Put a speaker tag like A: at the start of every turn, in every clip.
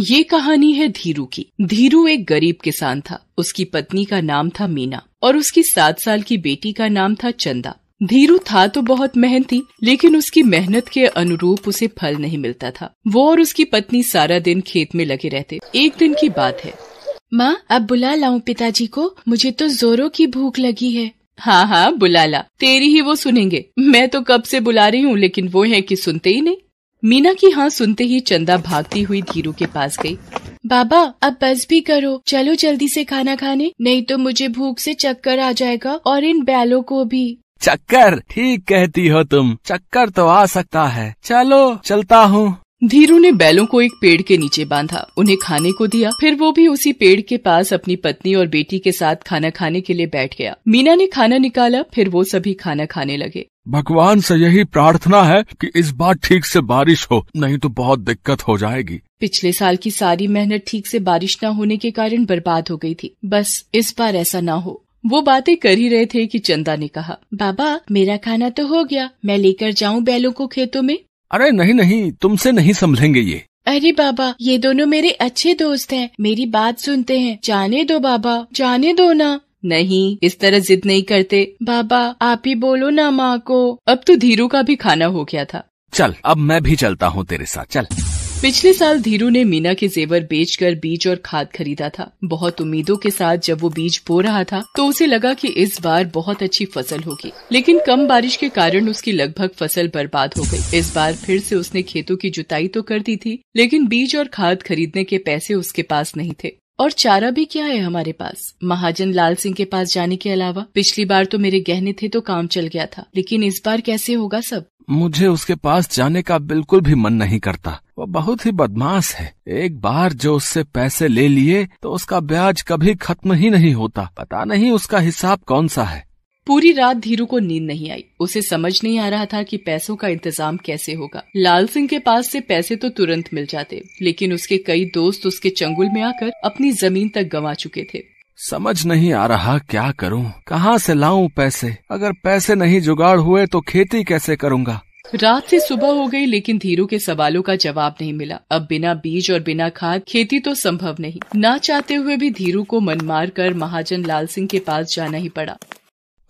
A: ये कहानी है धीरू की। धीरू एक गरीब किसान था। उसकी पत्नी का नाम था मीना और उसकी सात साल की बेटी का नाम था चंदा। धीरू था तो बहुत मेहनती लेकिन उसकी मेहनत के अनुरूप उसे फल नहीं मिलता था। वो और उसकी पत्नी सारा दिन खेत में लगे रहते। एक दिन की बात है।
B: माँ अब बुला लाऊं पिताजी को? मुझे तो जोरों की भूख लगी है।
A: हाँ हाँ बुला ला। तेरी ही वो सुनेंगे। मैं तो कब से बुला रही हूँ लेकिन वो है कि सुनते ही नहीं। मीना की हाँ सुनते ही चंदा भागती हुई धीरू के पास गई।
B: बाबा अब बस भी करो। चलो जल्दी से खाना खाने नहीं तो मुझे भूख से चक्कर आ जाएगा और इन बैलों को भी।
C: चक्कर? ठीक कहती हो तुम। चक्कर तो आ सकता है। चलो चलता हूँ।
A: धीरू ने बैलों को एक पेड़ के नीचे बांधा उन्हें खाने को दिया। फिर वो भी उसी पेड़ के पास अपनी पत्नी और बेटी के साथ खाना खाने के लिए बैठ गया। मीना ने खाना निकाला फिर वो सभी खाना खाने लगे।
C: भगवान से यही प्रार्थना है कि इस बार ठीक से बारिश हो नहीं तो बहुत दिक्कत हो जाएगी।
A: पिछले साल की सारी मेहनत ठीक से बारिश न होने के कारण बर्बाद हो गई थी। बस इस बार ऐसा ना हो। वो बातें कर ही रहे थे कि चंदा ने कहा
B: बाबा मेरा खाना तो हो गया। मैं लेकर जाऊँ बैलों को खेतों में?
C: अरे नहीं नहीं तुमसे नहीं संभलेंगे ये।
B: अरे बाबा ये दोनों मेरे अच्छे दोस्त हैं। मेरी बात सुनते हैं। जाने दो बाबा जाने दो ना।
A: नहीं इस तरह जिद नहीं करते।
B: बाबा आप ही बोलो ना माँ को।
A: अब तो धीरू का भी खाना हो गया था।
C: चल अब मैं भी चलता हूँ तेरे साथ चल।
A: पिछले साल धीरू ने मीना के जेवर बेचकर बीज और खाद खरीदा था। बहुत उम्मीदों के साथ जब वो बीज बो रहा था तो उसे लगा कि इस बार बहुत अच्छी फ़सल होगी। लेकिन कम बारिश के कारण उसकी लगभग फ़सल बर्बाद हो गई। इस बार फिर से उसने खेतों की जुताई तो कर दी थी लेकिन बीज और खाद खरीदने के पैसे उसके पास नहीं थे। और चारा भी क्या है हमारे पास? महाजन लाल सिंह के पास जाने के अलावा, पिछली बार तो मेरे गहने थे तो काम चल गया था, लेकिन इस बार कैसे होगा सब?
C: मुझे उसके पास जाने का बिल्कुल भी मन नहीं करता। वो बहुत ही बदमाश है। एक बार जो उससे पैसे ले लिए तो उसका ब्याज कभी खत्म ही नहीं होता। पता नहीं उसका हिसाब कौन सा है।
A: पूरी रात धीरू को नींद नहीं आई। उसे समझ नहीं आ रहा था कि पैसों का इंतज़ाम कैसे होगा। लाल सिंह के पास से पैसे तो तुरंत मिल जाते लेकिन उसके कई दोस्त उसके चंगुल में आकर अपनी ज़मीन तक गंवा चुके थे।
C: समझ नहीं आ रहा क्या करूँ कहाँ से लाऊं पैसे? अगर पैसे नहीं जुगाड़ हुए तो खेती कैसे करूँगा?
A: रात से सुबह हो गई लेकिन धीरू के सवालों का जवाब नहीं मिला। अब बिना बीज और बिना खाद खेती तो संभव नहीं। ना चाहते हुए भी धीरू को मन मार कर महाजन लाल सिंह के पास जाना ही पड़ा।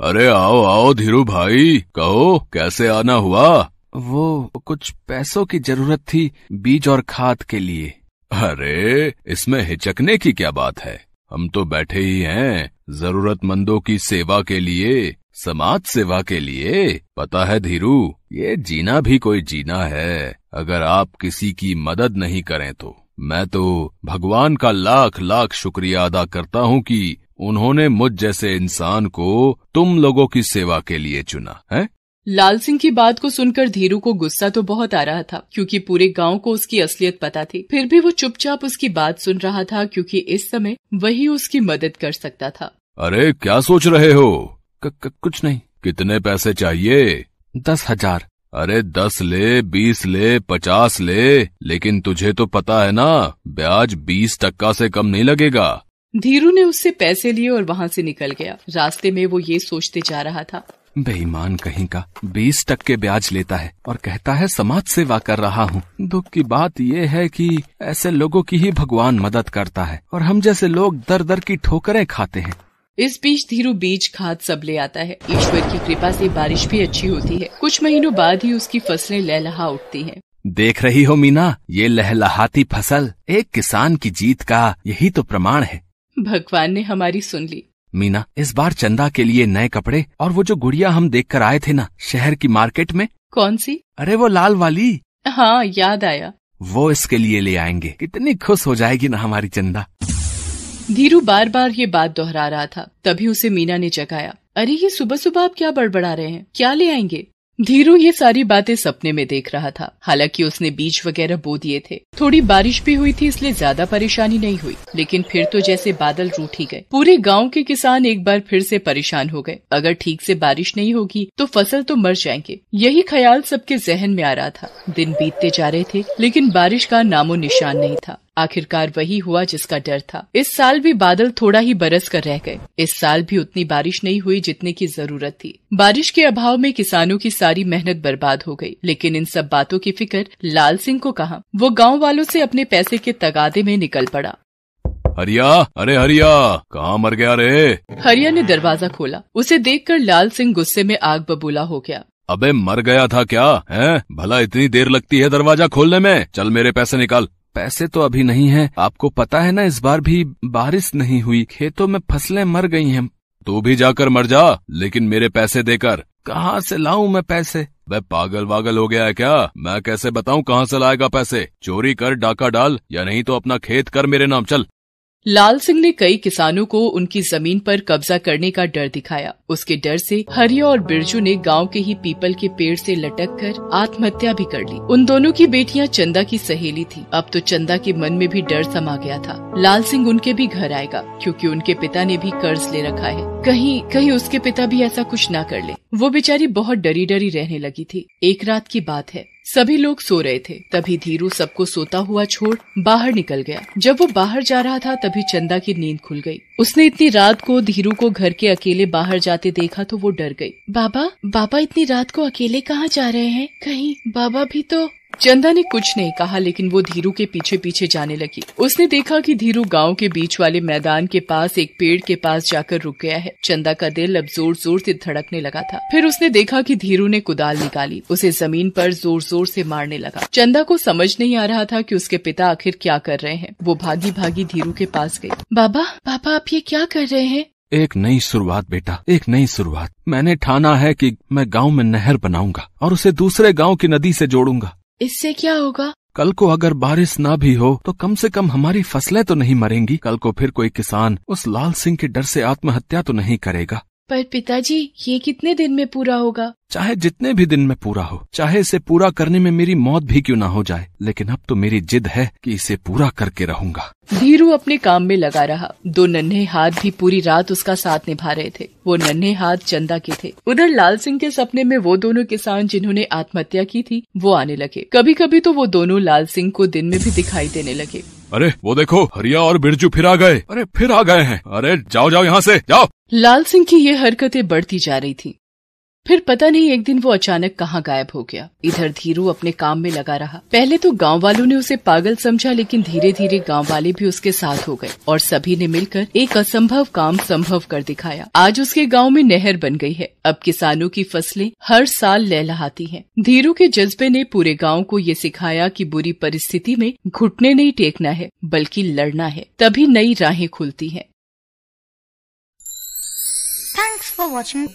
C: अरे आओ आओ धीरू भाई कहो कैसे आना हुआ? वो कुछ पैसों की ज़रूरत थी बीज और खाद के लिए। अरे इसमें हिचकने की क्या बात है? हम तो बैठे ही हैं जरूरतमंदों की सेवा के लिए समाज सेवा के लिए। पता है धीरू ये जीना भी कोई जीना है अगर आप किसी की मदद नहीं करें तो। मैं तो भगवान का लाख लाख शुक्रिया अदा करता हूँ कि उन्होंने मुझ जैसे इंसान को तुम लोगों की सेवा के लिए चुना है?
A: लाल सिंह की बात को सुनकर धीरू को गुस्सा तो बहुत आ रहा था क्योंकि पूरे गाँव को उसकी असलियत पता थी। फिर भी वो चुपचाप उसकी बात सुन रहा था क्योंकि इस समय वही उसकी मदद कर सकता था।
C: अरे क्या सोच रहे हो? क, क, कुछ नहीं। कितने पैसे चाहिए?
B: दस हज़ार।
C: अरे दस ले बीस ले पचास ले लेकिन तुझे तो पता है ना ब्याज बीस टक्का से कम नहीं लगेगा।
A: धीरू ने उससे पैसे लिए और वहाँ से निकल गया। रास्ते में वो ये सोचते जा रहा था।
C: बेईमान कहीं का बीस टक्के ब्याज लेता है और कहता है समाज सेवा कर रहा हूँ। दुख की बात यह है कि ऐसे लोगों की ही भगवान मदद करता है और हम जैसे लोग दर दर की ठोकरें खाते हैं।
A: इस बीच धीरू बीज खाद सब ले आता है। ईश्वर की कृपा से बारिश भी अच्छी होती है। कुछ महीनों बाद ही उसकी फ़सलें लहलहा उठती हैं।
C: देख रही हो मीना ये लहलहाती फ़सल एक किसान की जीत का यही तो प्रमाण है।
A: भगवान ने हमारी सुन ली।
C: मीना इस बार चंदा के लिए नए कपड़े और वो जो गुड़िया हम देख कर आए थे ना शहर की मार्केट में।
A: कौन सी?
C: अरे वो लाल वाली।
A: हाँ याद आया।
C: वो इसके लिए ले आएँगे। कितनी खुश हो जाएगी ना हमारी चंदा।
A: धीरू बार बार ये बात दोहरा रहा था। तभी उसे मीना ने जगाया। अरे ये सुबह सुबह आप क्या बड़बड़ा रहे हैं? क्या ले आएँगे? धीरू ये सारी बातें सपने में देख रहा था। हालाँकि उसने बीज वगैरह बो दिए थे। थोड़ी बारिश भी हुई थी, इसलिए ज़्यादा परेशानी नहीं हुई। लेकिन फिर तो जैसे बादल रूठ ही गए। पूरे गाँव के किसान एक बार फिर से परेशान हो गए। अगर ठीक से बारिश नहीं होगी तो फ़सल तो मर जाएँगे। यही ख्याल सबके जहन में आ रहा था। दिन बीतते जा रहे थे, लेकिन बारिश का नामो निशान नहीं था। आखिरकार वही हुआ जिसका डर था। इस साल भी बादल थोड़ा ही बरस कर रह गए। इस साल भी उतनी बारिश नहीं हुई जितने की ज़रूरत थी। बारिश के अभाव में किसानों की सारी मेहनत बर्बाद हो गई लेकिन इन सब बातों की फ़िक्र लाल सिंह को कहा। वो गाँव वालों से अपने पैसे के तगादे में निकल पड़ा।
C: हरिया अरे हरिया कहाँ मर गया रे?
A: हरिया ने दरवाज़ा खोला। उसे देखकर लाल सिंह गुस्से में आग बबूला हो गया।
C: अबे मर गया था क्या है? भला इतनी देर लगती है दरवाज़ा खोलने में? चल मेरे पैसे निकाल। पैसे तो अभी नहीं है। आपको पता है ना इस बार भी बारिश नहीं हुई। खेतों में फ़सलें मर गई हैं। तू भी जाकर मर जा लेकिन मेरे पैसे देकर। कहाँ से लाऊं मैं पैसे? वह पागल वागल हो गया है क्या? मैं कैसे बताऊँ कहाँ से लाएगा पैसे? चोरी कर डाका डाल या नहीं तो अपना खेत कर मेरे नाम। चल।
A: लाल सिंह ने कई किसानों को उनकी ज़मीन पर कब्जा करने का डर दिखाया। उसके डर से हरिया और बिरजू ने गाँव के ही पीपल के पेड़ से लटक कर आत्महत्या भी कर ली। उन दोनों की बेटियाँ चंदा की सहेली थी। अब तो चंदा के मन में भी डर समा गया था। लाल सिंह उनके भी घर आएगा, क्योंकि उनके पिता ने भी कर्ज ले रखा है। कहीं कहीं उसके पिता भी ऐसा कुछ न कर ले। वो बेचारी बहुत डरी डरी रहने लगी थी। एक रात की बात है। सभी लोग सो रहे थे। तभी धीरू सबको सोता हुआ छोड़ बाहर निकल गया। जब वो बाहर जा रहा था, तभी चंदा की नींद खुल गई। उसने इतनी रात को धीरू को घर के अकेले बाहर जाते देखा तो वो डर गई।
B: बाबा बाबा इतनी रात को अकेले कहाँ जा रहे हैं? कहीं बाबा भी तो
A: चंदा ने कुछ नहीं कहा, लेकिन वो धीरू के पीछे पीछे जाने लगी। उसने देखा कि धीरू गाँव के बीच वाले मैदान के पास एक पेड़ के पास जाकर रुक गया है। चंदा का दिल अब ज़ोर ज़ोर से धड़कने लगा था। फिर उसने देखा कि धीरू ने कुदाल निकाली, उसे ज़मीन पर ज़ोर ज़ोर से मारने लगा। चंदा को समझ नहीं आ रहा था कि उसके पिता आखिर क्या कर रहे हैं। वो भागी भागी धीरू के पास गई
B: बाबा, पापा, आप ये क्या कर रहे हैं?
C: एक नई शुरुआत, बेटा, एक नई शुरुआत। मैंने ठाना है कि मैं गाँव में नहर बनाऊँगा और उसे दूसरे गाँव की नदी से जोड़ूँगा।
B: इससे क्या होगा?
C: कल को अगर बारिश ना भी हो तो कम से कम हमारी फ़सलें तो नहीं मरेंगी। कल को फिर कोई किसान उस लाल सिंह के डर से आत्महत्या तो नहीं करेगा।
B: पर पिताजी ये कितने दिन में पूरा होगा?
C: चाहे जितने भी दिन में पूरा हो चाहे इसे पूरा करने में मेरी मौत भी क्यों ना हो जाए लेकिन अब तो मेरी जिद है कि इसे पूरा करके रहूँगा।
A: धीरू अपने काम में लगा रहा। दो नन्हे हाथ भी पूरी रात उसका साथ निभा रहे थे। वो नन्हे हाथ चंदा के थे। उधर लाल सिंह के सपने में वो दोनों किसान जिन्होंने आत्महत्या की थी वो आने लगे। कभी कभी तो वो दोनों लाल सिंह को दिन में भी दिखाई देने लगे।
C: अरे, वो देखो, हरिया और बिरजू फिर आ गए। अरे, फिर आ गए हैं। अरे, जाओ जाओ यहाँ से, जाओ।
A: लाल सिंह की ये हरकतें बढ़ती जा रही थी। फिर पता नहीं एक दिन वो अचानक कहाँ गायब हो गया। इधर धीरू अपने काम में लगा रहा। पहले तो गाँव वालों ने उसे पागल समझा, लेकिन धीरे धीरे गाँव वाले भी उसके साथ हो गए और सभी ने मिलकर एक असंभव काम संभव कर दिखाया। आज उसके गाँव में नहर बन गई है। अब किसानों की फ़सलें हर साल लहलहाती हैं। धीरू के जज्बे ने पूरे गाँव को ये सिखाया की बुरी परिस्थिति में घुटने नहीं टेकना है, बल्कि लड़ना है। तभी नई राहें खुलती है।
D: Thanks for watching.